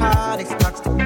panic stocks